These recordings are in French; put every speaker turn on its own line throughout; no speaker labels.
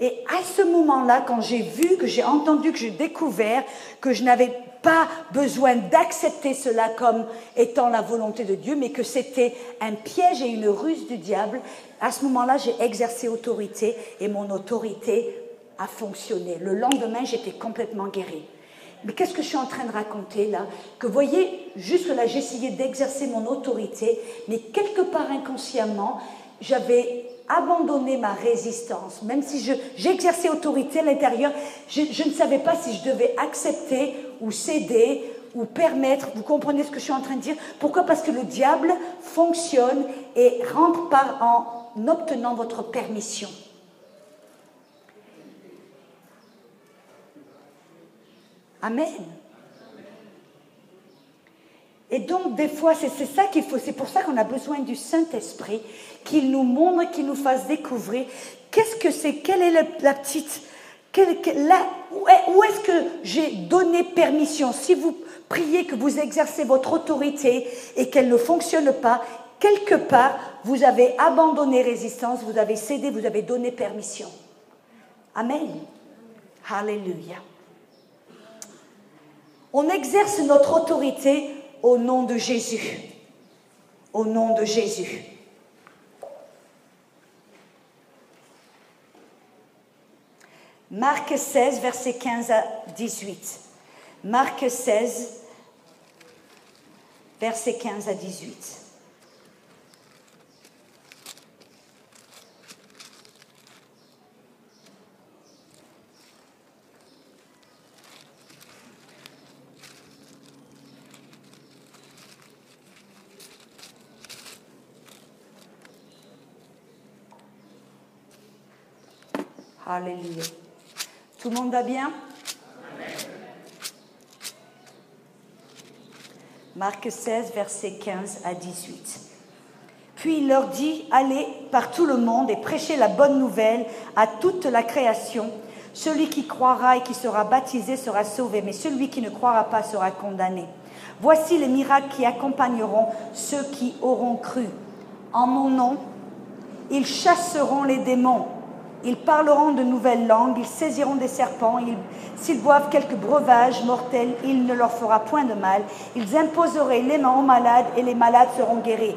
Et à ce moment-là, quand j'ai vu, que j'ai entendu, que j'ai découvert que je n'avais pas besoin d'accepter cela comme étant la volonté de Dieu, mais que c'était un piège et une ruse du diable, à ce moment-là, j'ai exercé autorité et mon autorité a fonctionné. Le lendemain, j'étais complètement guérie. Mais qu'est-ce que je suis en train de raconter là? Que voyez, jusque-là, j'essayais d'exercer mon autorité, mais quelque part inconsciemment, j'avais abandonné ma résistance. Même si j'exerçais autorité à l'intérieur, je, je ne savais pas si je devais accepter ou céder ou permettre. Vous comprenez ce que je suis en train de dire? Pourquoi? Parce que le diable fonctionne et rentre par en obtenant votre permission. Amen. Et donc, des fois, c'est ça qu'il faut, c'est pour ça qu'on a besoin du Saint-Esprit, qu'il nous montre, qu'il nous fasse découvrir qu'est-ce que c'est, quelle est la, petite, où est-ce que j'ai donné permission? Si vous priez que vous exercez votre autorité et qu'elle ne fonctionne pas, quelque part, vous avez abandonné résistance, vous avez cédé, vous avez donné permission. Amen. Alléluia. On exerce notre autorité au nom de Jésus. Au nom de Jésus. Marc 16, versets 15 à 18. Marc 16, versets 15 à 18. Alléluia. Tout le monde va bien Marc 16, versets 15 à 18. Puis il leur dit, allez par tout le monde et prêchez la bonne nouvelle à toute la création. Celui qui croira et qui sera baptisé sera sauvé, mais celui qui ne croira pas sera condamné. Voici les miracles qui accompagneront ceux qui auront cru. En mon nom, ils chasseront les démons. Ils parleront de nouvelles langues, ils saisiront des serpents, s'ils boivent quelques breuvages mortels, il ne leur fera point de mal. Ils imposeraient les mains aux malades et les malades seront guéris.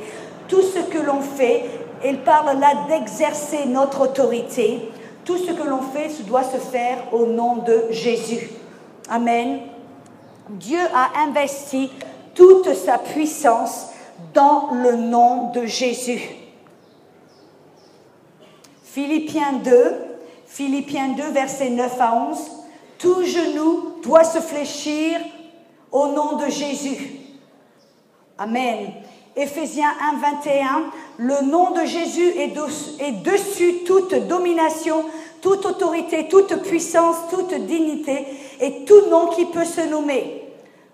Tout ce que l'on fait, il parle là d'exercer notre autorité. Tout ce que l'on fait doit se faire au nom de Jésus. Amen. Dieu a investi toute sa puissance dans le nom de Jésus. Philippiens 2, Philippiens 2, versets 9 à 11. Tout genou doit se fléchir au nom de Jésus. Amen. Éphésiens 1, 21. Le nom de Jésus est, dessus toute domination, toute autorité, toute puissance, toute dignité et tout nom qui peut se nommer.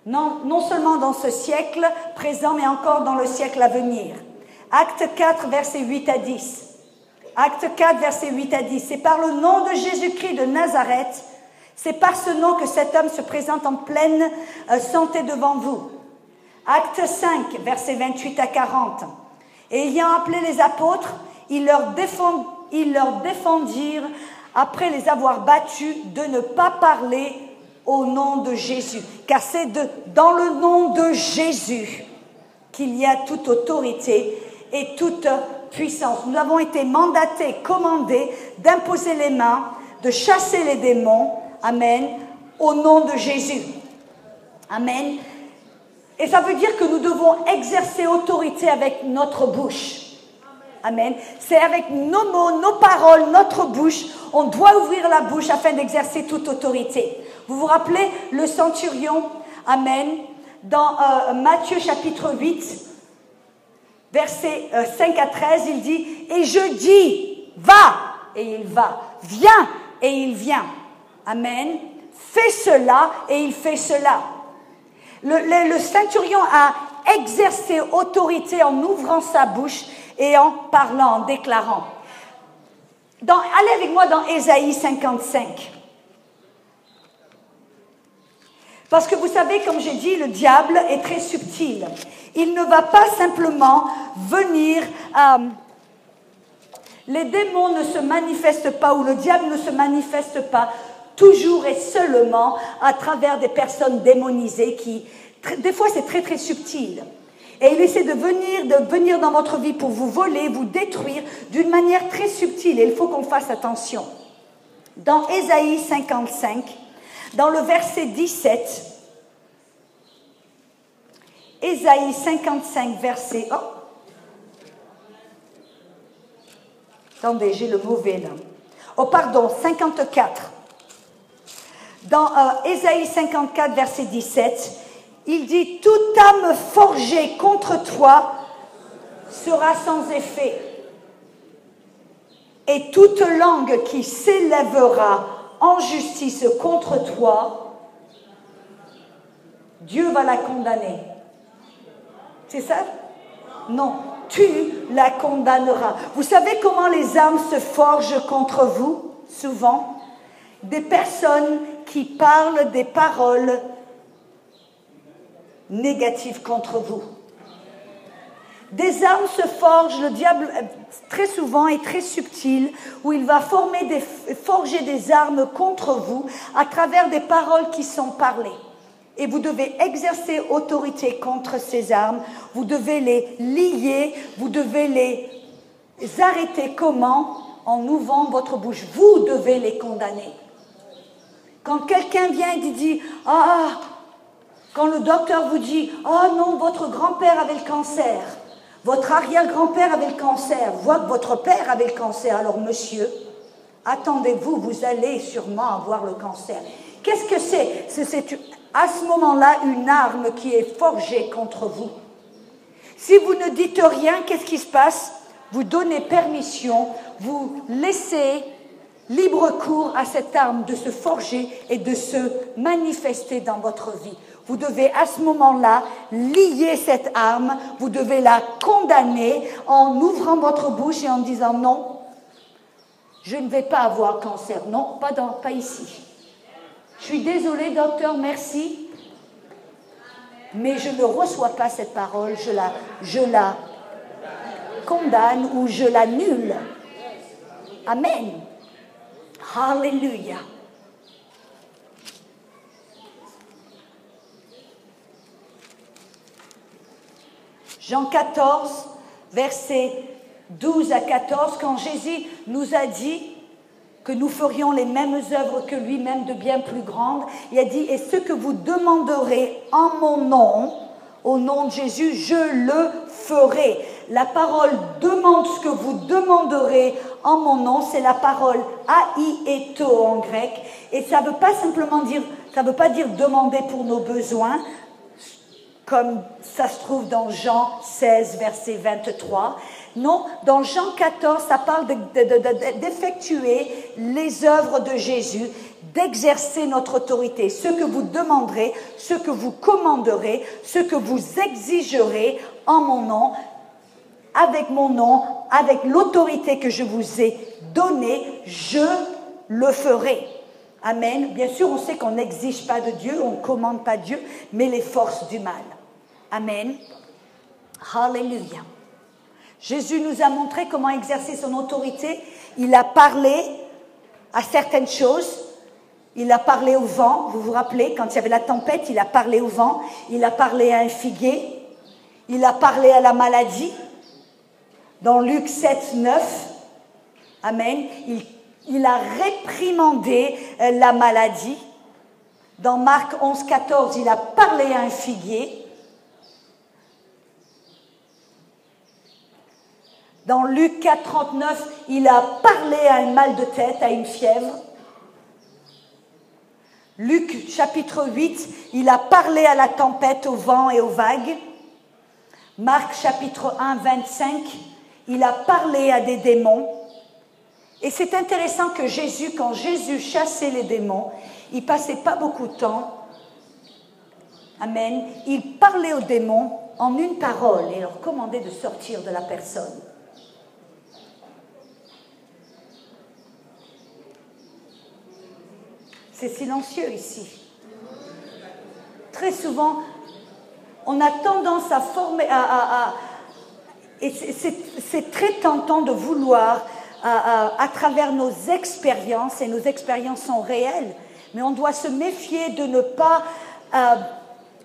Non, non seulement dans ce siècle présent, mais encore dans le siècle à venir. Acte 4, versets 8 à 10. Acte 4, versets 8 à 10. C'est par le nom de Jésus-Christ de Nazareth, c'est par ce nom que cet homme se présente en pleine euh, santé devant vous. Acte 5, versets 28 à 40. Et ayant appelé les apôtres, ils leur, ils leur défendirent, après les avoir battus, de ne pas parler au nom de Jésus. Car c'est dans le nom de Jésus qu'il y a toute autorité et toute puissance. Nous avons été mandatés, commandés d'imposer les mains, de chasser les démons. Amen. Au nom de Jésus. Amen. Et ça veut dire que nous devons exercer autorité avec notre bouche. Amen. C'est avec nos mots, nos paroles, notre bouche. On doit ouvrir la bouche afin d'exercer toute autorité. Vous vous rappelez le centurion? Amen. Dans euh, Matthieu chapitre 8, verset 5 euh, à 13, il dit, et je dis, va, et il va, viens, et il vient. Amen. Fais cela, et il fait cela. Le, le, ceinturion a exercé autorité en ouvrant sa bouche et en parlant, en déclarant. Allez avec moi dans Ésaïe 55. Parce que vous savez, comme j'ai dit, le diable est très subtil. Il ne va pas simplement venir euh, Les démons ne se manifestent pas ou le diable ne se manifeste pas toujours et seulement à travers des personnes démonisées qui, des fois c'est très très subtil. Et il essaie de venir, de venir dans votre vie pour vous voler, vous détruire d'une manière très subtile. Et il faut qu'on fasse attention. Dans Ésaïe 55, dans le verset 17, Ésaïe 55, verset... Oh. Attendez, j'ai le mauvais là. Oh pardon, 54. Dans euh, Ésaïe 54, verset 17, il dit, toute âme forgée contre toi sera sans effet. Et toute langue qui s'élèvera en justice contre toi, Dieu va la condamner. C'est ça? Non, tu la condamneras. Vous savez comment les âmes se forgent contre vous Souvent, des personnes qui parlent des paroles négatives contre vous. Des armes se forgent, le diable très souvent est très subtil, où il va forger des armes contre vous à travers des paroles qui sont parlées. Et vous devez exercer autorité contre ces armes, vous devez les lier, vous devez les arrêter. Comment? En ouvrant votre bouche. Vous devez les condamner. Quand quelqu'un vient et dit, ah, quand le docteur vous dit, oh non, votre grand-père avait le cancer, votre arrière-grand-père avait le cancer, voit que votre père avait le cancer, alors monsieur, attendez-vous, vous allez sûrement avoir le cancer. Qu'est-ce que c'est? C'est à ce moment-là une arme qui est forgée contre vous. Si vous ne dites rien, qu'est-ce qui se passe? Vous donnez permission, vous laissez libre cours à cette arme de se forger et de se manifester dans votre vie. Vous devez à ce moment-là lier cette arme, vous devez la condamner en ouvrant votre bouche et en disant non, je ne vais pas avoir cancer. Non, pas, dans, pas ici. Je suis désolée, docteur, merci, mais je ne reçois pas cette parole, je la, je la condamne ou je l'annule. Amen. Alléluia. Jean 14, versets 12 à 14, quand Jésus nous a dit que nous ferions les mêmes œuvres que lui-même de bien plus grandes, il a dit, et ce que vous demanderez en mon nom, au nom de Jésus, je le ferai. La parole demande ce que vous demanderez en mon nom, c'est la parole aieto en grec, et ça ne veut pas simplement dire, ça veut pas dire demander pour nos besoins, comme ça se trouve dans Jean 16, verset 23. Non, dans Jean 14, ça parle d'effectuer les œuvres de Jésus, d'exercer notre autorité. Ce que vous demanderez, ce que vous commanderez, ce que vous exigerez en mon nom, avec mon nom, avec l'autorité que je vous ai donnée, je le ferai. Amen. Bien sûr, on sait qu'on n'exige pas de Dieu, on ne commande pas Dieu, mais les forces du mal. Amen. Hallelujah. Jésus nous a montré comment exercer son autorité. Il a parlé à certaines choses. Il a parlé au vent. Vous vous rappelez, quand il y avait la tempête, il a parlé au vent. Il a parlé à un figuier. Il a parlé à la maladie dans Luc 7, 9, Amen, il, a réprimandé euh, la maladie. Dans Marc 11, 14, il a parlé à un figuier. Dans Luc 4, 39, il a parlé à un mal de tête, à une fièvre. Luc chapitre 8, il a parlé à la tempête, au vent et aux vagues. Marc chapitre 1, 25, il a parlé à des démons. Et c'est intéressant que Jésus, quand Jésus chassait les démons, il passait pas beaucoup de temps. Amen. Il parlait aux démons en une parole et leur commandait de sortir de la personne. C'est silencieux ici. Très souvent, on a tendance à former, à, et c'est très tentant de vouloir à travers nos expériences, et nos expériences sont réelles, mais on doit se méfier de ne pas euh,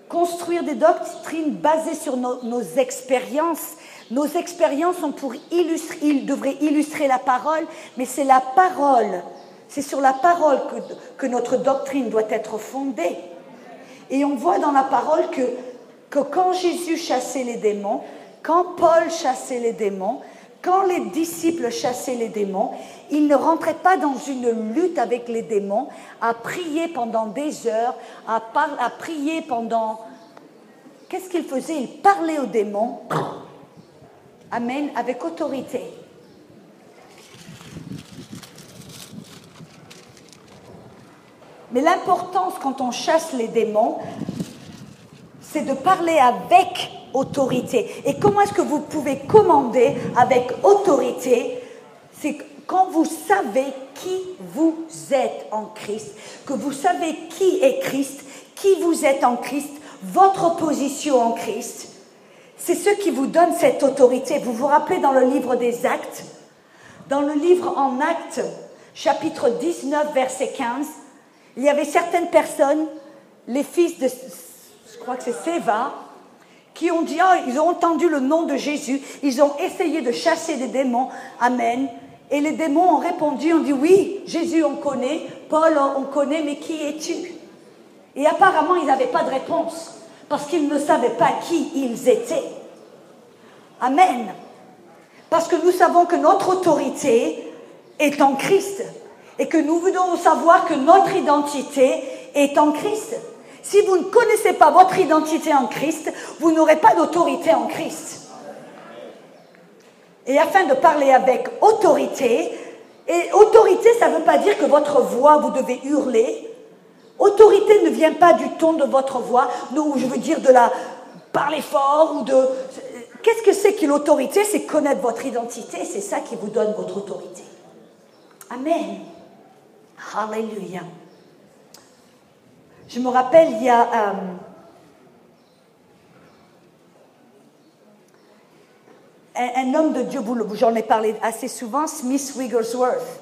construire des doctrines basées sur nos, expériences. Nos expériences sont pour illustrer, ils devraient illustrer la parole, mais c'est la parole, c'est sur la parole que, notre doctrine doit être fondée. Et on voit dans la parole que, que quand Jésus chassait les démons, quand Paul chassait les démons, quand les disciples chassaient les démons, ils ne rentraient pas dans une lutte avec les démons, à prier pendant des heures, à, à prier pendant... Qu'est-ce qu'ils faisaient Ils parlaient aux démons. Amen, avec autorité. Mais l'importance quand on chasse les démons, c'est de parler avec autorité. Et comment est-ce que vous pouvez commander avec autorité? C'est quand vous savez qui vous êtes en Christ, que vous savez qui est Christ, qui vous êtes en Christ, votre position en Christ. C'est ce qui vous donne cette autorité. Vous vous rappelez dans le livre des actes, dans le livre en actes, chapitre 19, verset 15, il y avait certaines personnes, les fils de, je crois que c'est Séva, qui ont dit, oh, ils ont entendu le nom de Jésus, ils ont essayé de chasser des démons, Amen. Et les démons ont répondu, ont dit, oui, Jésus on connaît, Paul on connaît, mais qui es-tu? Et apparemment, ils n'avaient pas de réponse, parce qu'ils ne savaient pas qui ils étaient. Amen. Parce que nous savons que notre autorité est en Christ, et que nous voulons savoir que notre identité est en Christ. Si vous ne connaissez pas votre identité en Christ, vous n'aurez pas d'autorité en Christ. Et afin de parler avec autorité, et autorité, ça ne veut pas dire que votre voix, vous devez hurler. Autorité ne vient pas du ton de votre voix, ou je veux dire de la parler fort ou de. Qu'est-ce que c'est que l'autorité? C'est connaître votre identité, c'est ça qui vous donne votre autorité. Amen. Alléluia. Je me rappelle, il y a euh, un, homme de Dieu, j'en ai parlé assez souvent, Smith Wigglesworth.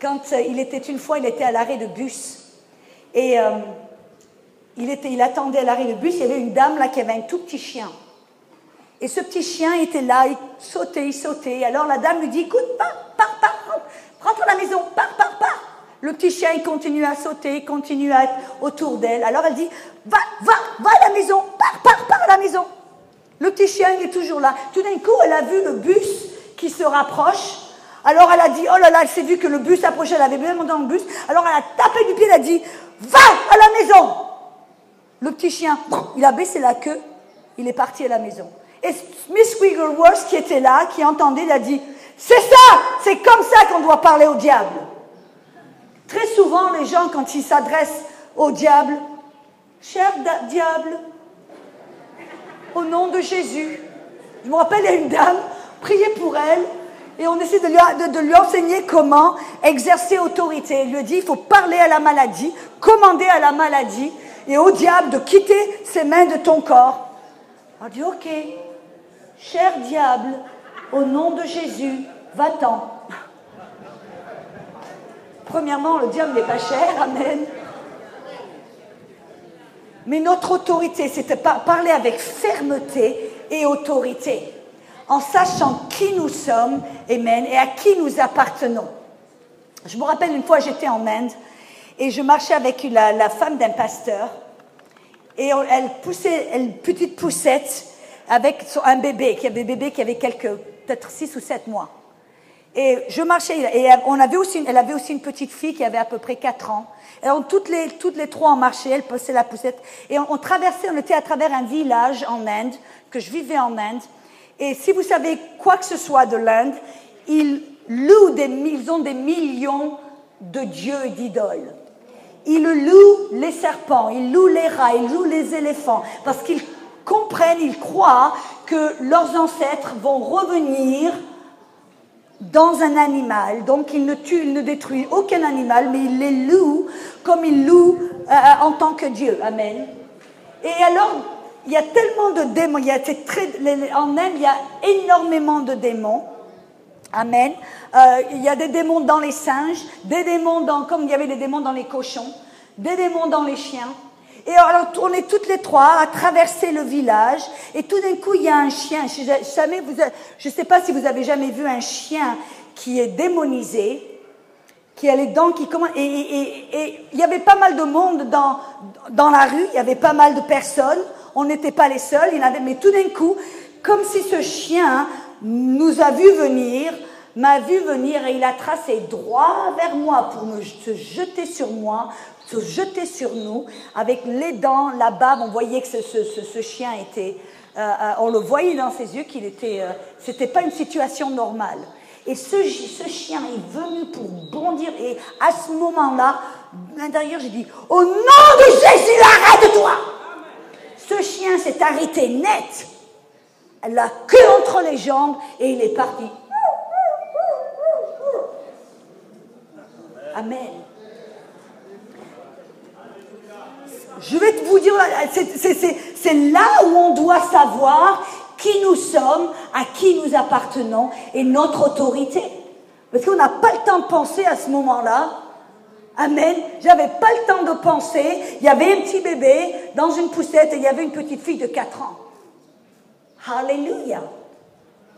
Quand euh, il était une fois, il était à l'arrêt de bus et euh, il, il attendait à l'arrêt de bus, il y avait une dame là qui avait un tout petit chien. Et ce petit chien était là, il sautait, il sautait. Alors la dame lui dit, écoute, pars, pars, rentre à la maison, pars, pars, pars. Le petit chien, il continue à sauter, il continue à être autour d'elle. Alors elle dit, va, va, va à la maison, pars, pars, pars à la maison. Le petit chien, il est toujours là. Tout d'un coup, elle a vu le bus qui se rapproche. Alors elle a dit, oh là là, elle s'est vu que le bus approchait, elle avait bien dans le bus. Alors elle a tapé du pied, elle a dit, va à la maison. Le petit chien, il a baissé la queue, il est parti à la maison. Et Miss Wiggleworth, qui était là, qui entendait, il a dit, c'est ça, c'est comme ça qu'on doit parler au diable. Très souvent, les gens, quand ils s'adressent au diable, cher diable, au nom de Jésus. Je me rappelle, il y a une dame, priez pour elle, et on essaie de lui, enseigner comment exercer autorité. Elle lui dit, il faut parler à la maladie, commander à la maladie, et au diable de quitter ses mains de ton corps. On dit, ok, cher diable, au nom de Jésus, va-t'en. Premièrement, le diable n'est pas cher, amen. Mais notre autorité, c'était parler avec fermeté et autorité, en sachant qui nous sommes, amen, et à qui nous appartenons. Je me rappelle une fois, j'étais en Inde et je marchais avec la, femme d'un pasteur et elle poussait une petite poussette avec un bébé, qui avait bébé qui avait quelques, peut-être six ou sept mois. Et je marchais, et on avait aussi, elle avait aussi une petite fille qui avait à peu près 4 ans. Et on, toutes, les, toutes les trois, on marchait, elle posait la poussette. Et on, traversait, on était à travers un village en Inde, que je vivais en Inde. Et si vous savez quoi que ce soit de l'Inde, ils louent des, ils ont des millions de dieux et d'idoles. Ils louent les serpents, ils louent les rats, ils louent les éléphants, parce qu'ils comprennent, ils croient que leurs ancêtres vont revenir dans un animal. Donc il ne tue, il ne détruit aucun animal, mais il les loue comme il loue euh, en tant que Dieu. Amen. Et alors, il y a tellement de démons. En Inde, il y a énormément de démons. Amen. Euh, il y a des démons dans les singes, des démons dans, comme il y avait des démons dans les cochons, des démons dans les chiens. Et alors, on est toutes les trois à traverser le village, et tout d'un coup, il y a un chien. Je ne sais pas si vous avez jamais vu un chien qui est démonisé, qui a les dents qui commencent. Et, il y avait pas mal de monde dans, dans la rue, il y avait pas mal de personnes, on n'était pas les seuls, mais tout d'un coup, comme si ce chien nous a vu venir, m'a vu venir et il a tracé droit vers moi pour me, se jeter sur moi, se jeter sur nous, avec les dents, la bave. On voyait que ce, chien était, euh, euh, on le voyait dans ses yeux qu'il était, euh, c'était pas une situation normale. Et ce, chien est venu pour bondir. Et à ce moment-là, l'intérieur, j'ai dit, au nom de Jésus, arrête-toi! Ce chien s'est arrêté net la queue entre les jambes et il est parti. Amen. Je vais vous dire, c'est là où on doit savoir qui nous sommes, à qui nous appartenons et notre autorité. Parce qu'on n'a pas le temps de penser à ce moment-là. Amen. J'avais pas le temps de penser. Il y avait un petit bébé dans une poussette et il y avait une petite fille de 4 ans. Alléluia.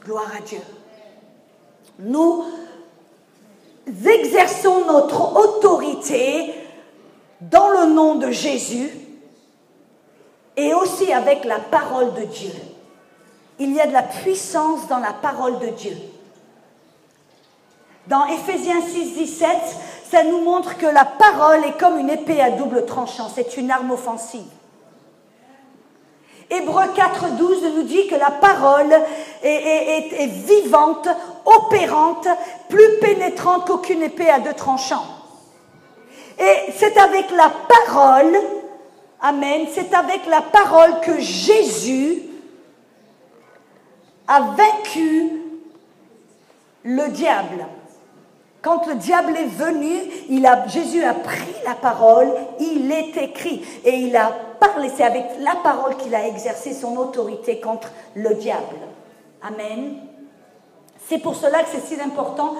Gloire à Dieu. Nous exerçons notre autorité dans le nom de Jésus et aussi avec la parole de Dieu. Il y a de la puissance dans la parole de Dieu. Dans Éphésiens 6, 17, ça nous montre que la parole est comme une épée à double tranchant, c'est une arme offensive. Hébreu 4, 12 nous dit que la parole est, vivante, opérante, plus pénétrante qu'aucune épée à deux tranchants. Et c'est avec la parole, Amen, c'est avec la parole que Jésus a vaincu le diable. Quand le diable est venu, Jésus a pris la parole, il est écrit, et il a parlé, c'est avec la parole qu'il a exercé son autorité contre le diable. Amen. C'est pour cela que c'est si important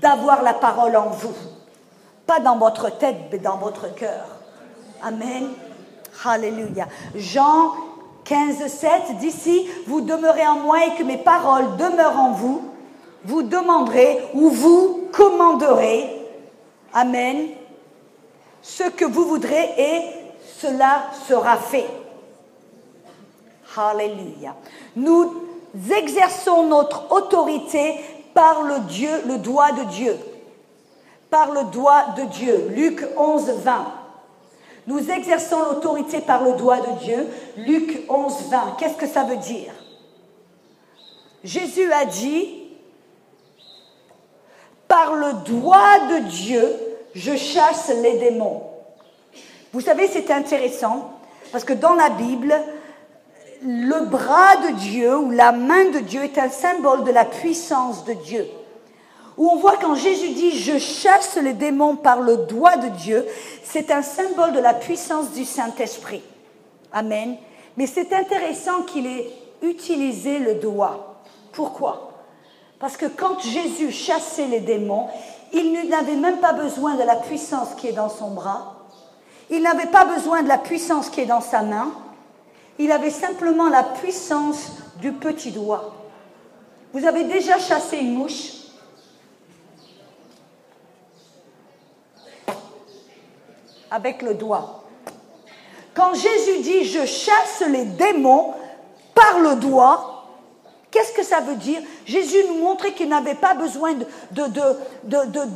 d'avoir la parole en vous. Dans votre tête, mais dans votre cœur. Amen. Alléluia. Jean 15, 7, d'ici, vous demeurez en moi et que mes paroles demeurent en vous vous demanderez ou vous commanderez, Amen, ce que vous voudrez et cela sera fait. Alléluia. Nous exerçons notre autorité par le Dieu, le doigt de Dieu. Par le doigt de Dieu. Luc 11, 20. Nous exerçons l'autorité par le doigt de Dieu. Luc 11, 20. Qu'est-ce que ça veut dire? Jésus a dit, par le doigt de Dieu, je chasse les démons. Vous savez, c'est intéressant, parce que dans la Bible, le bras de Dieu ou la main de Dieu est un symbole de la puissance de Dieu. Où on voit quand Jésus dit je chasse les démons par le doigt de Dieu, c'est un symbole de la puissance du Saint-Esprit. Amen. Mais c'est intéressant qu'il ait utilisé le doigt. Pourquoi? Parce que quand Jésus chassait les démons, il n'avait même pas besoin de la puissance qui est dans son bras. Il n'avait pas besoin de la puissance qui est dans sa main. Il avait simplement la puissance du petit doigt. Vous avez déjà chassé une mouche? Avec le doigt. Quand Jésus dit je chasse les démons par le doigt, Qu'est-ce que ça veut dire? Jésus nous montrait qu'il n'avait pas besoin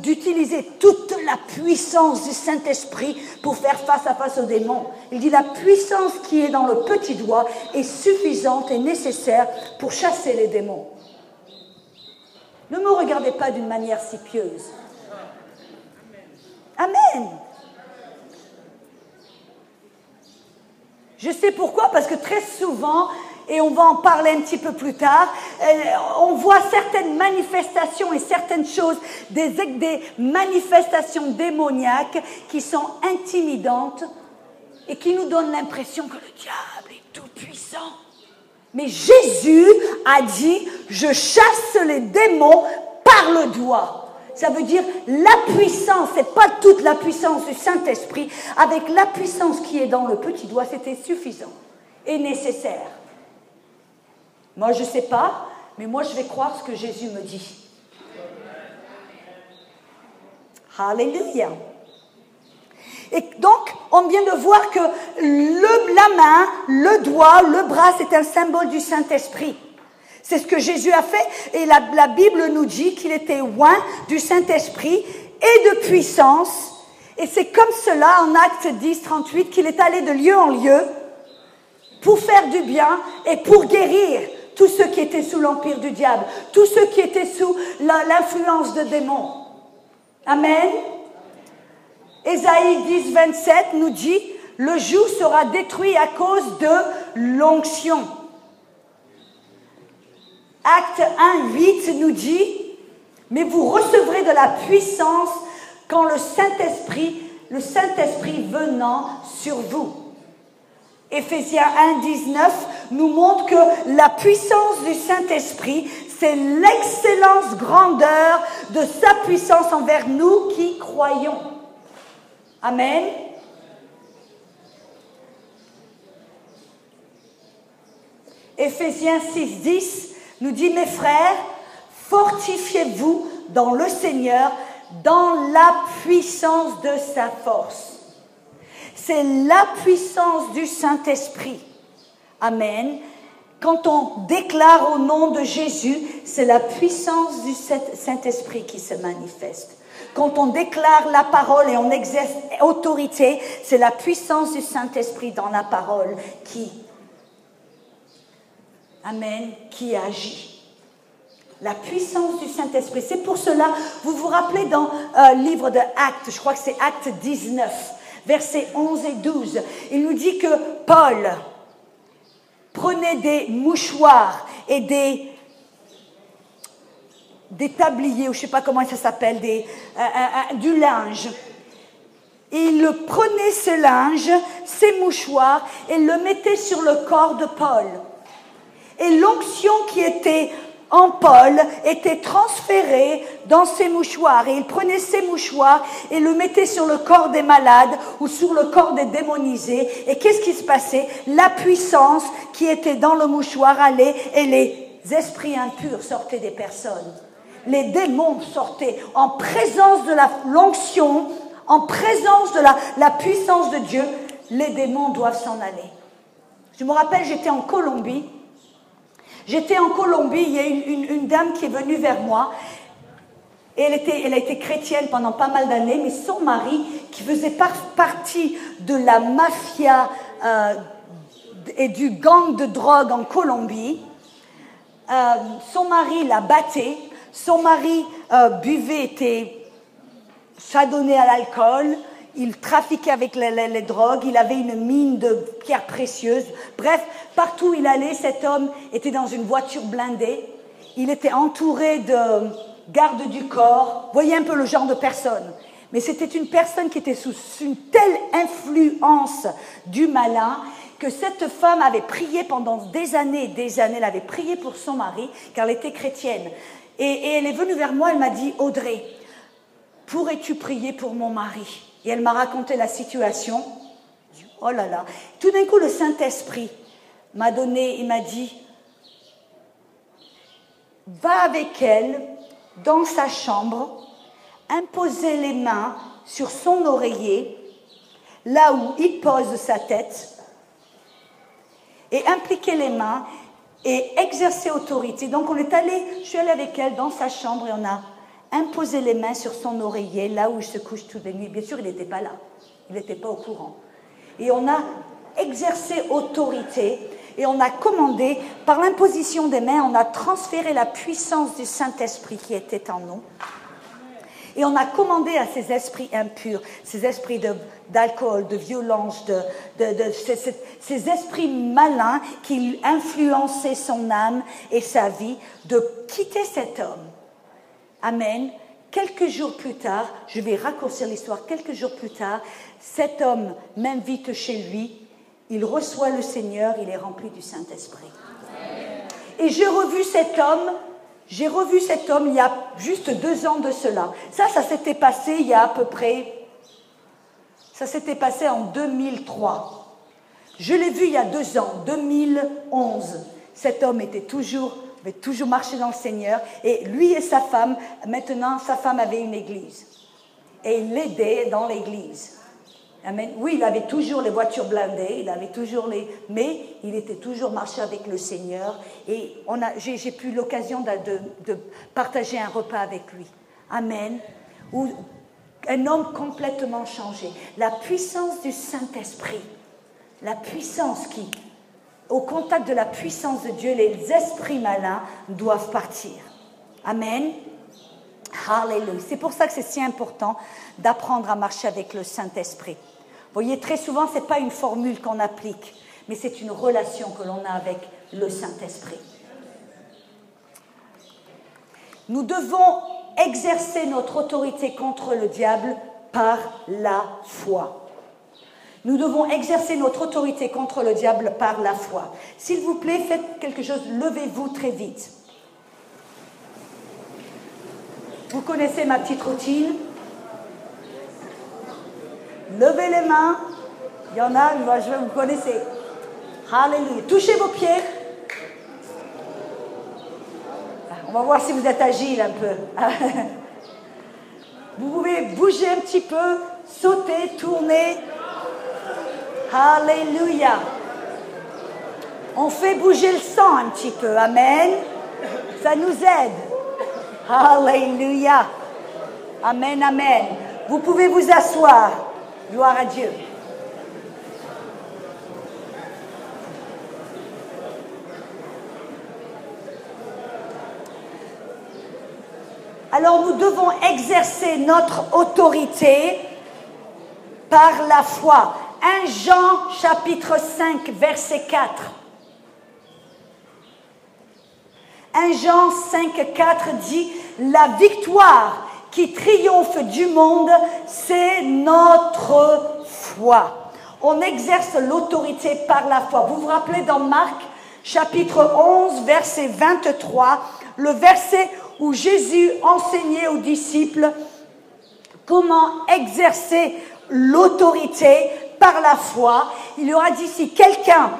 d'utiliser toute la puissance du Saint-Esprit pour faire face à face aux démons. Il dit la puissance qui est dans le petit doigt est suffisante et nécessaire pour chasser les démons. Ne me regardez pas d'une manière si pieuse. Amen. Je sais pourquoi, parce que très souvent, et on va en parler un petit peu plus tard, euh, on voit certaines manifestations et certaines choses, des, des manifestations démoniaques qui sont intimidantes et qui nous donnent l'impression que le diable est tout puissant. Mais Jésus a dit, je chasse les démons par le doigt. Ça veut dire la puissance, c'est pas toute la puissance du Saint-Esprit, avec la puissance qui est dans le petit doigt, c'était suffisant et nécessaire. Moi, je ne sais pas, mais moi, je vais croire ce que Jésus me dit. Alléluia. Et donc, on vient de voir que la main, le doigt, le bras, c'est un symbole du Saint-Esprit. C'est ce que Jésus a fait et la, Bible nous dit qu'il était loin du Saint-Esprit et de puissance. Et c'est comme cela en Acte 10, 38 qu'il est allé de lieu en lieu pour faire du bien et pour guérir tous ceux qui étaient sous l'empire du diable, tous ceux qui étaient sous l'influence de démons. Amen. Ésaïe 10, 27 nous dit, le joug sera détruit à cause de l'onction. Acte 1, 8 nous dit, mais vous recevrez de la puissance quand le Saint-Esprit, le Saint-Esprit venant sur vous. Éphésiens 1, 19 nous montre que la puissance du Saint-Esprit, c'est l'excellence grandeur de sa puissance envers nous qui croyons. Amen. Éphésiens 6, 10 nous dit, mes frères, fortifiez-vous dans le Seigneur, dans la puissance de sa force. C'est la puissance du Saint-Esprit. Amen. Quand on déclare au nom de Jésus, c'est la puissance du Saint-Esprit qui se manifeste. Quand on déclare la parole et on exerce autorité, c'est la puissance du Saint-Esprit dans la parole qui Amen, qui agit. La puissance du Saint-Esprit. C'est pour cela, vous vous rappelez dans le euh, livre de Actes, je crois que c'est Acte 19, versets 11 et 12, il nous dit que Paul prenait des mouchoirs et des des tabliers, ou je ne sais pas comment ça s'appelle, des, euh, euh, du linge. il prenait ce linge, ces mouchoirs, et le mettait sur le corps de Paul. Et l'onction qui était en Paul était transférée dans ses mouchoirs. Et il prenait ses mouchoirs et le mettait sur le corps des malades ou sur le corps des démonisés. Et qu'est-ce qui se passait? La puissance qui était dans le mouchoir allait et les esprits impurs sortaient des personnes. Les démons sortaient en présence de l'onction, en présence de la, la puissance de Dieu. Les démons doivent s'en aller. Je me rappelle, j'étais en Colombie J'étais en Colombie, il y a une, dame qui est venue vers moi. Et elle a été chrétienne pendant pas mal d'années, mais son mari, qui faisait partie de la mafia euh, et du gang de drogue en Colombie, euh, son mari la battait, son mari euh, buvait, était s'adonnait à l'alcool, il trafiquait avec les, drogues, il avait une mine de pierres précieuses. Bref, partout où il allait, cet homme était dans une voiture blindée. Il était entouré de gardes du corps. Voyez un peu le genre de personne. Mais c'était une personne qui était sous une telle influence du malin que cette femme avait prié pendant des années et des années. Elle avait prié pour son mari, car elle était chrétienne. Et, et elle est venue vers moi, elle m'a dit, Audrey, pourrais-tu prier pour mon mari? Et elle m'a raconté la situation. Oh là là. Tout d'un coup, le Saint-Esprit m'a donné, il m'a dit, va avec elle dans sa chambre, imposer les mains sur son oreiller, là où il pose sa tête, et impliquer les mains et exercer autorité. Donc on est allé, je suis allée avec elle dans sa chambre et on a imposer les mains sur son oreiller, là où il se couche toutes les nuits. Bien sûr, il n'était pas là. Il n'était pas au courant. Et on a exercé autorité et on a commandé, par l'imposition des mains, on a transféré la puissance du Saint-Esprit qui était en nous. Et on a commandé à ces esprits impurs, ces esprits d'alcool, de, violence, de, de, ces, ces, esprits malins qui influençaient son âme et sa vie, de quitter cet homme Amen. Quelques jours plus tard, je vais raccourcir l'histoire, quelques jours plus tard, cet homme m'invite chez lui, il reçoit le Seigneur, il est rempli du Saint-Esprit. Et j'ai revu cet homme J'ai revu cet homme il y a juste deux ans de cela. Ça, ça s'était passé il y a à peu près... Ça s'était passé en 2003. Je l'ai vu il y a deux ans, 2011. Cet homme était toujours, avait toujours marché dans le Seigneur. Et lui et sa femme, maintenant, sa femme avait une église. Et il l'aidait dans l'église. Amen. Oui, il avait toujours les voitures blindées, il avait toujours les, mais il était toujours marché avec le Seigneur. Et j'ai, pu l'occasion de, partager un repas avec lui. Amen. Où un homme complètement changé. La puissance du Saint-Esprit, la puissance qui, au contact de la puissance de Dieu, les esprits malins doivent partir. Amen. Alléluia. C'est pour ça que c'est si important d'apprendre à marcher avec le Saint-Esprit. Vous voyez, très souvent, ce n'est pas une formule qu'on applique, mais c'est une relation que l'on a avec le Saint-Esprit. Nous devons exercer notre autorité contre le diable par la foi. Nous devons exercer notre autorité contre le diable par la foi. S'il vous plaît, faites quelque chose, levez-vous très vite. Vous connaissez ma petite routine? Levez les mains. Il y en a, je vous connaissez. Alléluia. Touchez vos pieds. On va voir si vous êtes agile un peu. Vous pouvez bouger un petit peu, sauter, tourner. Alléluia. On fait bouger le sang un petit peu. Amen. Ça nous aide. Alléluia. Amen, amen. Vous pouvez vous asseoir. Gloire à Dieu. Alors nous devons exercer notre autorité par la foi. 1 Jean chapitre 5 verset 4. 1 Jean 5 4 dit la victoire qui triomphe du monde, c'est notre foi. On exerce l'autorité par la foi. Vous vous rappelez dans Marc chapitre 11 verset 23, le verset où Jésus enseignait aux disciples comment exercer l'autorité par la foi. Il leur a dit quelqu'un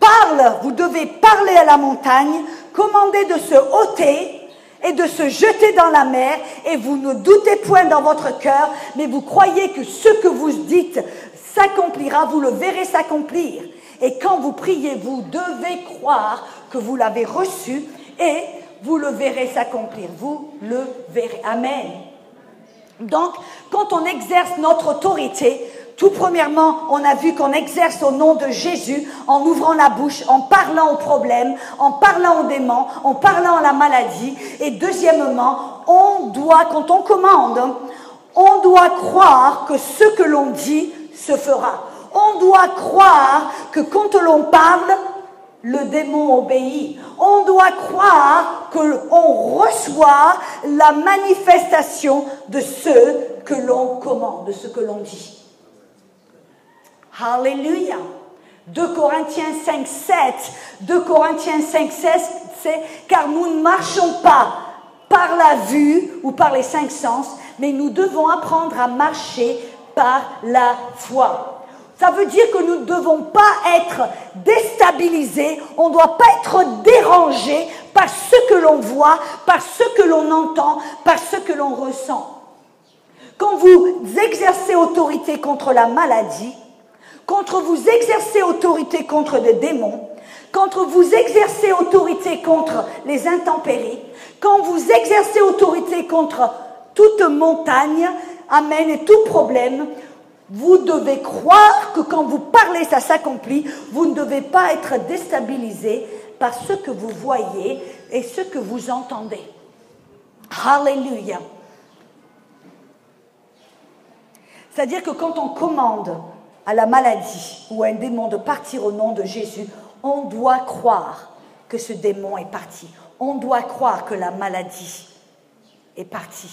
parle, vous devez parler à la montagne, commander de se ôter et de se jeter dans la mer, et vous ne doutez point dans votre cœur, mais vous croyez que ce que vous dites s'accomplira, vous le verrez s'accomplir. Et quand vous priez, vous devez croire que vous l'avez reçu et vous le verrez s'accomplir. Vous le verrez. Amen. Donc, quand on exerce notre autorité, tout premièrement, on a vu qu'on exerce au nom de Jésus en ouvrant la bouche, en parlant aux problèmes, en parlant aux démons, en parlant à la maladie. Et deuxièmement, on doit, quand on commande, on doit croire que ce que l'on dit se fera. On doit croire que quand l'on parle, le démon obéit. On doit croire qu'on reçoit la manifestation de ce que l'on commande, de ce que l'on dit. Alléluia. 2 Corinthiens 5, 7. 2 Corinthiens 5, 16, c'est car nous ne marchons pas par la vue ou par les cinq sens, mais nous devons apprendre à marcher par la foi. Ça veut dire que nous ne devons pas être déstabilisés, on ne doit pas être dérangés par ce que l'on voit, par ce que l'on entend, par ce que l'on ressent. Quand vous exercez autorité contre la maladie, contre vous exercez autorité contre des démons, quand vous exercez autorité contre les intempéries, quand vous exercez autorité contre toute montagne, amène et tout problème, vous devez croire que quand vous parlez, ça s'accomplit. Vous ne devez pas être déstabilisé par ce que vous voyez et ce que vous entendez. Alléluia. C'est-à-dire que quand on commande à la maladie ou à un démon de partir au nom de Jésus, on doit croire que ce démon est parti. On doit croire que la maladie est partie.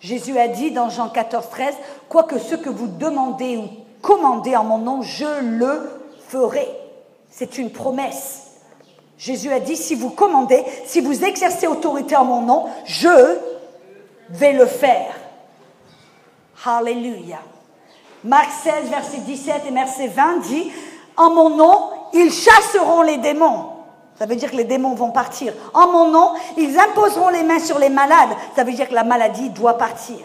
Jésus a dit dans Jean 14, 13, quoique ce que vous demandez ou commandez en mon nom, je le ferai. C'est une promesse. Jésus a dit, si vous commandez, si vous exercez autorité en mon nom, je vais le faire. Alléluia. Marc 16, verset 17 et verset 20 dit, en mon nom, ils chasseront les démons. Ça veut dire que les démons vont partir. En mon nom, ils imposeront les mains sur les malades. Ça veut dire que la maladie doit partir.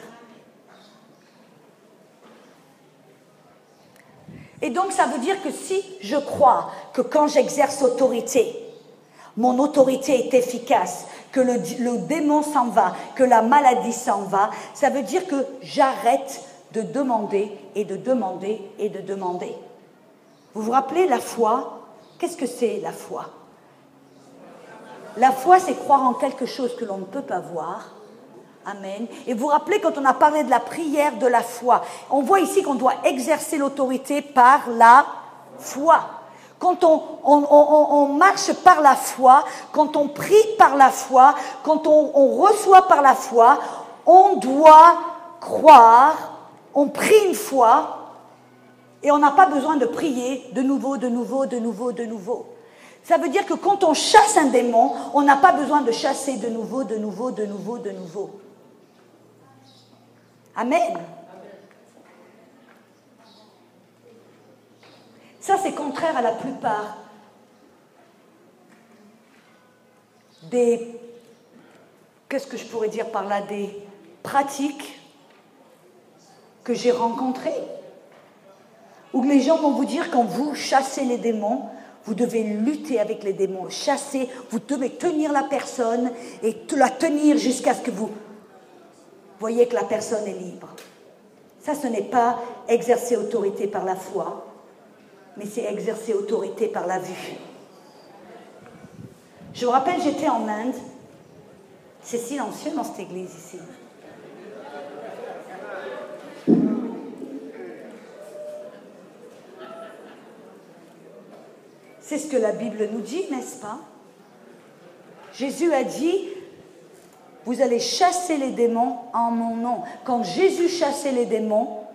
Et donc ça veut dire que si je crois que quand j'exerce autorité, mon autorité est efficace, que le, le démon s'en va, que la maladie s'en va, ça veut dire que j'arrête de demander et de demander et de demander. Vous vous rappelez la foi? Qu'est-ce que c'est la foi? La foi, c'est croire en quelque chose que l'on ne peut pas voir. Amen. Et vous vous rappelez quand on a parlé de la prière de la foi, on voit ici qu'on doit exercer l'autorité par la foi. Quand on, on, marche par la foi, quand on prie par la foi, quand on reçoit par la foi, on doit croire, on prie une fois, et on n'a pas besoin de prier de nouveau, de nouveau, de nouveau, de nouveau. Ça veut dire que quand on chasse un démon, on n'a pas besoin de chasser de nouveau, de nouveau, de nouveau, de nouveau. Amen. Ça, c'est contraire à la plupart des, qu'est-ce que je pourrais dire par là, des pratiques que j'ai rencontrées où les gens vont vous dire quand vous chassez les démons, vous devez lutter avec les démons, chasser, vous devez tenir la personne et la tenir jusqu'à ce que vous voyez que la personne est libre. Ça, ce n'est pas exercer autorité par la foi, mais c'est exercer autorité par la vue. Je me rappelle, j'étais en Inde. C'est silencieux dans cette église ici. C'est ce que la Bible nous dit, n'est-ce pas? Jésus a dit, vous allez chasser les démons en mon nom. Quand Jésus chassait les démons,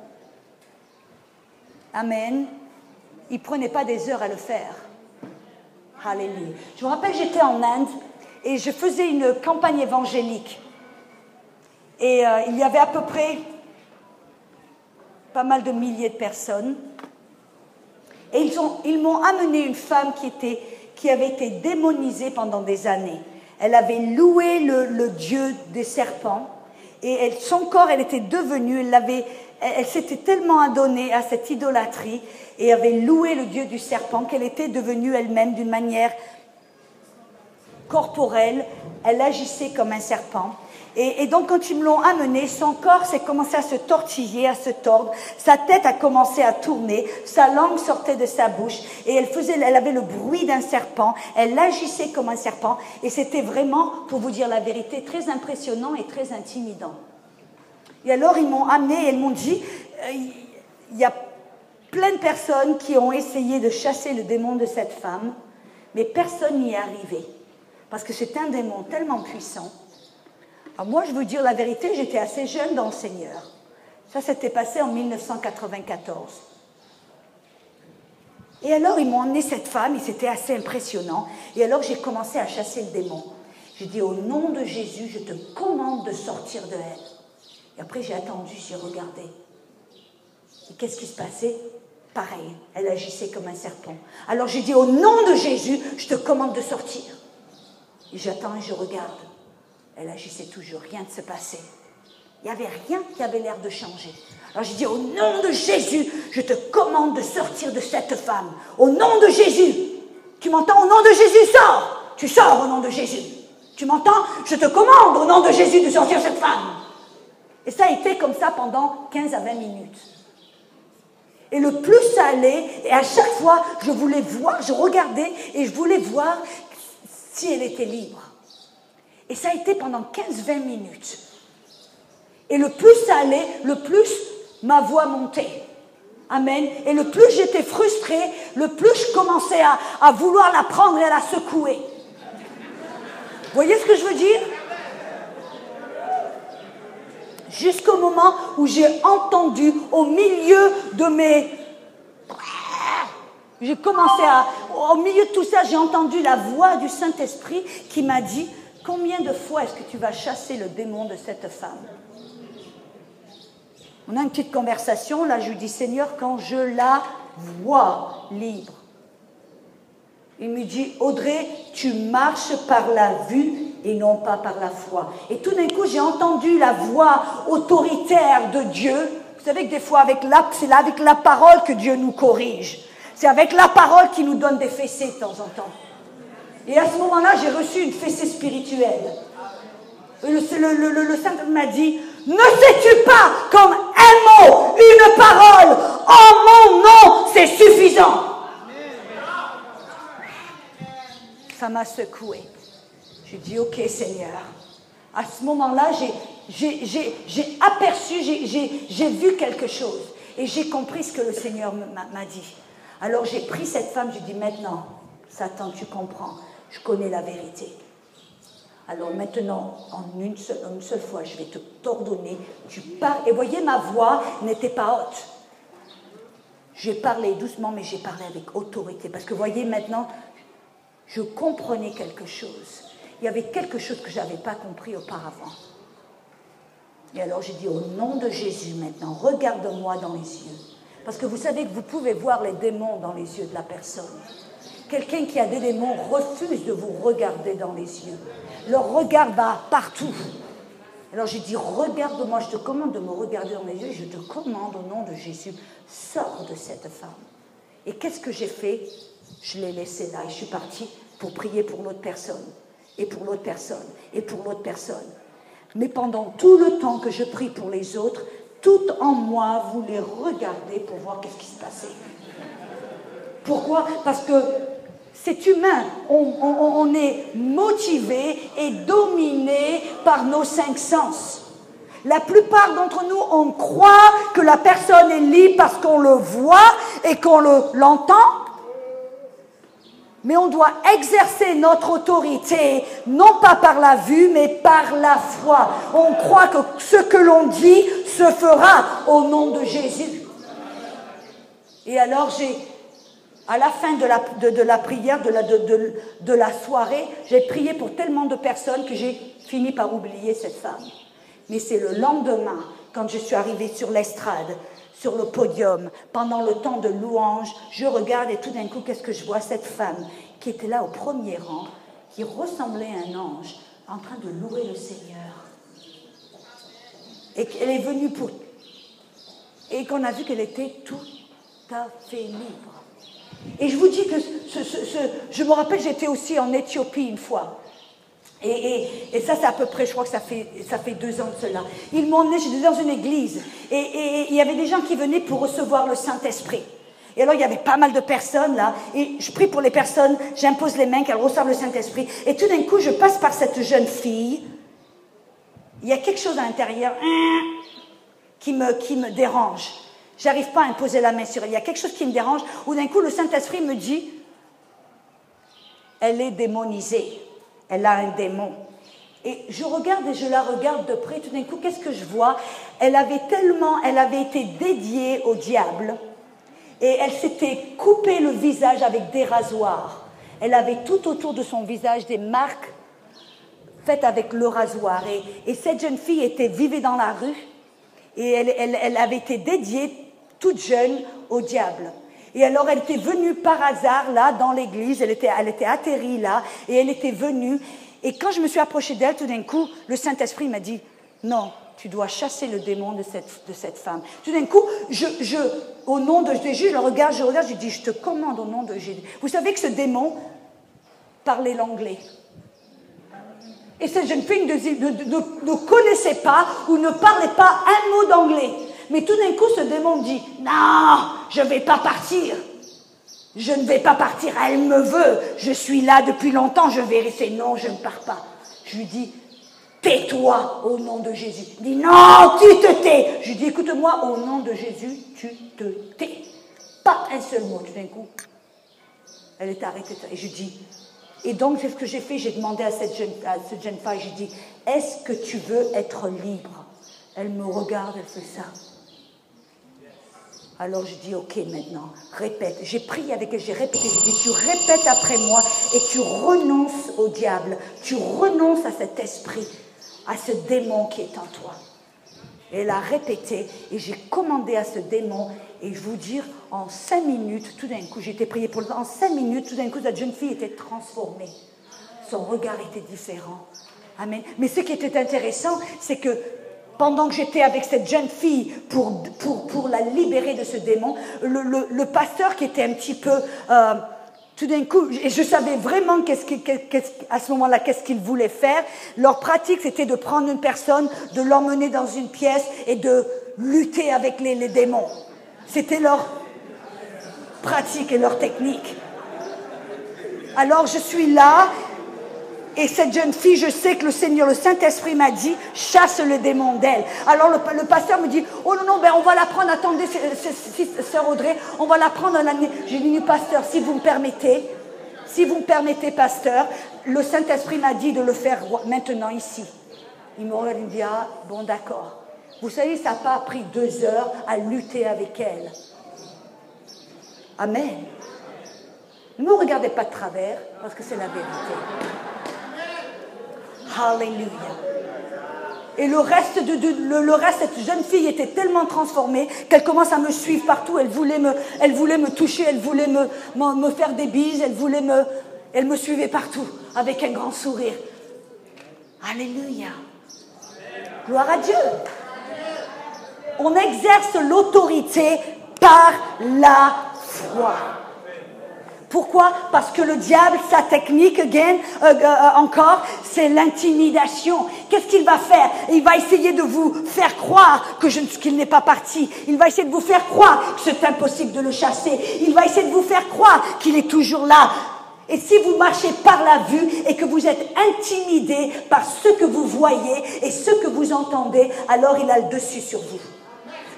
Amen, il ne prenait pas des heures à le faire. Alléluia. Je me rappelle, j'étais en Inde et je faisais une campagne évangélique. Et euh, il y avait à peu près pas mal de milliers de personnes. Et ils, ont, ils m'ont amené une femme qui, avait été démonisée pendant des années. Elle avait loué le, dieu des serpents et son corps, elle était devenue, elle, s'était tellement adonnée à cette idolâtrie et avait loué le dieu du serpent qu'elle était devenue elle-même d'une manière corporelle. Elle agissait comme un serpent. Et, donc quand ils me l'ont amené, son corps s'est commencé à se tortiller, à se tordre, sa tête a commencé à tourner, sa langue sortait de sa bouche. Et elle faisait, elle avait le bruit d'un serpent, elle agissait comme un serpent. Et c'était vraiment, pour vous dire la vérité, très impressionnant et très intimidant. Et alors ils m'ont amené et ils m'ont dit, euh, il y a plein de personnes qui ont essayé de chasser le démon de cette femme, mais personne n'y est arrivé. Parce que c'est un démon tellement puissant moi, je veux dire la vérité, j'étais assez jeune dans le Seigneur. Ça s'était passé en 1994. Et alors, ils m'ont emmené cette femme, et c'était assez impressionnant. Et alors, j'ai commencé à chasser le démon. J'ai dit, au nom de Jésus, je te commande de sortir de elle. Et après, j'ai attendu, j'ai regardé. Et qu'est-ce qui se passait? Pareil, elle agissait comme un serpent. Alors j'ai dit, au nom de Jésus, je te commande de sortir. Et j'attends et je regarde. Elle agissait toujours, rien ne se passait. Il n'y avait rien qui avait l'air de changer. Alors j'ai dit, au nom de Jésus, je te commande de sortir de cette femme. Au nom de Jésus. Tu m'entends? Au nom de Jésus, sors. Tu sors au nom de Jésus. Tu m'entends? Je te commande au nom de Jésus de sortir cette femme. Et ça a été comme ça pendant 15 à 20 minutes. Et le plus ça allait, et à chaque fois, je voulais voir, je regardais et je voulais voir si elle était libre. Et ça a été pendant 15-20 minutes. Et le plus ça allait, le plus ma voix montait. Amen. Et le plus j'étais frustrée, le plus je commençais à, à, vouloir la prendre et à la secouer. Vous voyez ce que je veux dire? Jusqu'au moment où j'ai entendu au milieu de mes J'ai commencé à, au milieu de tout ça, j'ai entendu la voix du Saint-Esprit qui m'a dit, combien de fois est-ce que tu vas chasser le démon de cette femme On a une petite conversation, là je lui dis, Seigneur, quand je la vois libre, il me dit, Audrey, tu marches par la vue et non pas par la foi. Et tout d'un coup, j'ai entendu la voix autoritaire de Dieu. Vous savez que des fois, avec la, c'est avec la parole que Dieu nous corrige. C'est avec la parole qu'il nous donne des fessées de temps en temps. Et à ce moment-là, j'ai reçu une fessée spirituelle. Le, Saint m'a dit, ne sais-tu pas comme un mot, une parole, en mon nom, c'est suffisant? Ça m'a secoué. J'ai dit, ok Seigneur. À ce moment-là, j'ai aperçu, j'ai vu quelque chose. Et j'ai compris ce que le Seigneur m'a dit. Alors j'ai pris cette femme, j'ai dit, maintenant, Satan, tu comprends, je connais la vérité. Alors maintenant, en une seule, fois, je vais te t'ordonner, tu parles. Et voyez, ma voix n'était pas haute. J'ai parlé doucement, mais j'ai parlé avec autorité. Parce que voyez, maintenant, je comprenais quelque chose. Il y avait quelque chose que je n'avais pas compris auparavant. Et alors j'ai dit, au nom de Jésus maintenant, regarde-moi dans les yeux. Parce que vous savez que vous pouvez voir les démons dans les yeux de la personne. Quelqu'un qui a des démons refuse de vous regarder dans les yeux. Leur regard va partout. Alors j'ai dit, regarde-moi, je te commande de me regarder dans les yeux, je te commande au nom de Jésus, sors de cette femme. Et qu'est-ce que j'ai fait? Je l'ai laissée là et je suis partie pour prier pour l'autre personne, et pour l'autre personne, et pour l'autre personne. Mais pendant tout le temps que je prie pour les autres, tout en moi voulait regarder pour voir qu'est-ce qui se passait. Pourquoi? Parce que c'est humain. On, est motivé et dominé par nos cinq sens. La plupart d'entre nous, on croit que la personne est libre parce qu'on le voit et qu'on l'entend. mais on doit exercer notre autorité, non pas par la vue, mais par la foi. On croit que ce que l'on dit se fera au nom de Jésus. Et alors j'ai à la fin de la, prière, de la, de la soirée, j'ai prié pour tellement de personnes que j'ai fini par oublier cette femme. Mais c'est le lendemain, quand je suis arrivée sur l'estrade, sur le podium, pendant le temps de louange, je regarde et tout d'un coup, qu'est-ce que je vois? Cette femme qui était là au premier rang, qui ressemblait à un ange, en train de louer le Seigneur. Et qu'elle est venue pour... Et qu'on a vu qu'elle était tout à fait libre. Et je vous dis que je me rappelle, j'étais aussi en Éthiopie une fois. Et, ça, c'est à peu près, je crois que ça fait, deux ans de cela. Ils m'ont emmené, j'étais dans une église, et, il y avait des gens qui venaient pour recevoir le Saint-Esprit. Et alors, il y avait pas mal de personnes là, et je prie pour les personnes, j'impose les mains, qu'elles reçoivent le Saint-Esprit. Et tout d'un coup, je passe par cette jeune fille. Il y a quelque chose à l'intérieur hein, qui me dérange. J'arrive pas à imposer la main sur elle. Il y a quelque chose qui me dérange, où d'un coup le Saint-Esprit me dit, elle est démonisée, elle a un démon. Et je regarde et je la regarde de près, tout d'un coup, qu'est-ce que je vois? Elle avait tellement, elle avait été dédiée au diable, et elle s'était coupé le visage avec des rasoirs. Elle avait tout autour de son visage des marques faites avec le rasoir. Et, cette jeune fille était vivée dans la rue, et elle avait été dédiée toute jeune, au diable. Et alors elle était venue par hasard là dans l'église, elle était, elle était atterrie là, et elle était venue. Et quand je me suis approchée d'elle, tout d'un coup, le Saint-Esprit m'a dit, non, tu dois chasser le démon de cette, de cette femme. Tout d'un coup, je, je, au nom de Jésus, je le regarde, je regarde, je dis, je te commande au nom de Jésus. Vous savez que ce démon parlait l'anglais. Et cette jeune fille ne, ne, connaissait pas ou ne parlait pas un mot d'anglais. Mais tout d'un coup, ce démon dit, non, je ne vais pas partir. Je ne vais pas partir, elle me veut. Je suis là depuis longtemps, je vais rester. Non, je ne pars pas. Je lui dis, tais-toi au nom de Jésus. Il dit, non, tu te tais. Je lui dis, écoute-moi, au nom de Jésus, tu te tais. Pas un seul mot. Tout d'un coup, elle est arrêtée. Et je dis, et donc, c'est ce que j'ai fait. J'ai demandé à cette jeune, à cette jeune femme, est-ce que tu veux être libre? Elle me regarde, elle fait ça. Alors je dis, ok maintenant, répète. J'ai prié avec elle, j'ai répété, j'ai dit, tu répètes après moi et tu renonces au diable, tu renonces à cet esprit, à ce démon qui est en toi. elle a répété et j'ai commandé à ce démon et je vous dire, en cinq minutes, tout d'un coup, j'ai été prié pour le en cinq minutes, tout d'un coup, cette jeune fille était transformée. Son regard était différent. Amen. Mais ce qui était intéressant, c'est que pendant que j'étais avec cette jeune fille pour, pour, pour, la libérer de ce démon, le, le, le pasteur qui était un petit peu... Euh, tout d'un coup, et je savais vraiment qu'est-ce qu à ce moment-là, qu'est-ce qu'ils voulaient faire. Leur pratique, c'était de prendre une personne, de l'emmener dans une pièce et de lutter avec les, les démons. C'était leur pratique et leur technique. Alors je suis là et cette jeune fille, je sais que le Seigneur, le Saint-Esprit m'a dit, chasse le démon d'elle. Alors le, pasteur me dit, oh non, non, ben on va la prendre, attendez, sœur Audrey, on va la prendre en année. J'ai dit, pasteur, si vous me permettez, si vous me permettez, pasteur, le Saint-Esprit m'a dit de le faire maintenant ici. Il me regarde, il me dit, ah, bon, d'accord. Vous savez, ça n'a pas pris deux heures à lutter avec elle. Amen. Ne me regardez pas de travers, parce que c'est la vérité. Alléluia. Et le reste, de, le, reste, cette jeune fille était tellement transformée qu'elle commence à me suivre partout. Elle voulait me, toucher, elle voulait me, me, faire des bises, elle voulait me, elle me suivait partout avec un grand sourire. Alléluia. Gloire à Dieu. On exerce l'autorité par la foi. Pourquoi? Parce que le diable, sa technique, again, euh, euh, encore, c'est l'intimidation. Qu'est-ce qu'il va faire? Il va essayer de vous faire croire que qu'il n'est pas parti. Il va essayer de vous faire croire que c'est impossible de le chasser. Il va essayer de vous faire croire qu'il est toujours là. Et si vous marchez par la vue et que vous êtes intimidé par ce que vous voyez et ce que vous entendez, alors il a le dessus sur vous.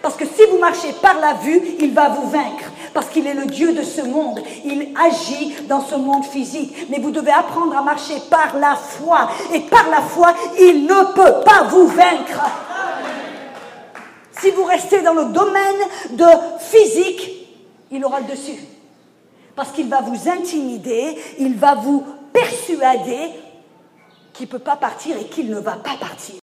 Parce que si vous marchez par la vue, il va vous vaincre. Parce qu'il est le Dieu de ce monde. Il agit dans ce monde physique. Mais vous devez apprendre à marcher par la foi. Et par la foi, il ne peut pas vous vaincre. Si vous restez dans le domaine de physique, il aura le dessus. Parce qu'il va vous intimider, il va vous persuader qu'il ne peut pas partir et qu'il ne va pas partir.